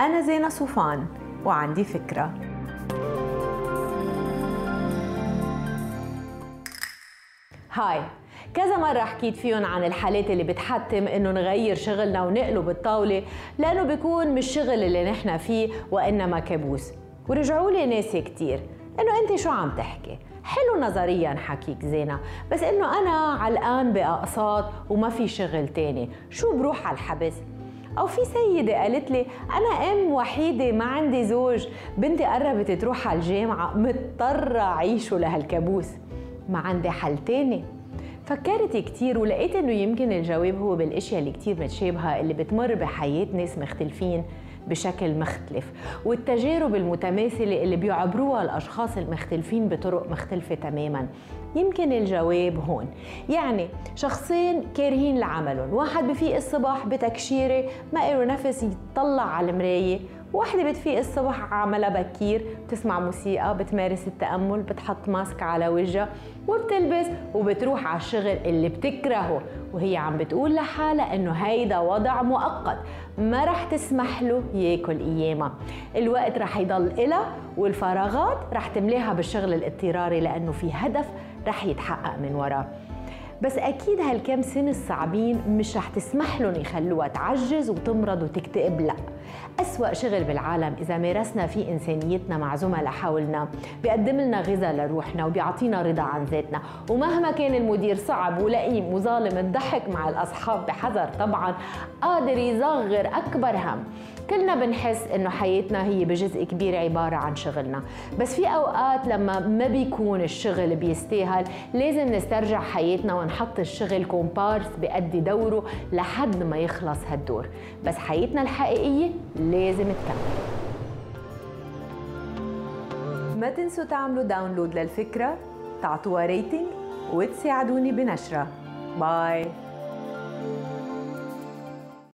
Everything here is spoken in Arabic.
أنا زينة صوفان وعندي فكرة. هاي كذا مرة حكيت فيهم عن الحالات اللي بتحتم إنه نغير شغلنا ونقلب الطاولة لأنه بيكون مش شغل اللي نحن فيه وإنما كابوس. ورجعوا لي ناس كتير. إنه أنت شو عم تحكي؟ حلو نظريا حكيك زينة بس إنه أنا علقان بأقساط وما في شغل تاني. شو بروح على الحبس؟ أو في سيدة قالت لي أنا أم وحيدة ما عندي زوج. بنتي قربت تروح على الجامعة مضطرة اعيشه لهالكابوس. ما عندي حل تاني. فكرت كتير ولقيت إنه يمكن الجواب هو بالإشياء اللي كتير متشابهه اللي بتمر بحياة ناس مختلفين بشكل مختلف. والتجارب المتماثلة اللي بيعبروها الأشخاص المختلفين بطرق مختلفة تماما. يمكن الجواب هون. يعني شخصين كارهين لعملهم. واحد بفيق الصبح بتكشيرة ما له نفس يطلع على المراية. واحدة بتفيق الصبح عملها بكير بتسمع موسيقى بتمارس التأمل بتحط ماسك على وجهها وبتلبس وبتروح على الشغل اللي بتكرهه. وهي عم بتقول لحالها إنه هيدا وضع مؤقت ما رح تسمح له ياكل ايامها الوقت رح يضل إلها والفراغات رح تملاها بالشغل الاضطراري لأنه في هدف رح يتحقق من وراه بس أكيد هالكام سنه الصعبين مش رح تسمح لهم يخلوها تعجز وتمرض وتكتئب لا. أسوأ شغل بالعالم إذا مارسنا فيه إنسانيتنا مع زملاء حولنا بيقدم لنا غذاء لروحنا وبيعطينا رضا عن ذاتنا. ومهما كان المدير صعب ولئيم وظالم الضحك مع الأصحاب بحذر طبعا قادر يصغر أكبر هم. كلنا بنحس إنه حياتنا هي بجزء كبير عبارة عن شغلنا. بس في أوقات لما ما بيكون الشغل بيستاهل لازم نسترجع حياتنا ونحط الشغل كومبارس بيأدي دوره لحد ما يخلص هالدور. بس حياتنا الحقيقية لازم تكمل ما تنسوا تعملوا download للفكرة تعطوها rating وتساعدوني بنشرها bye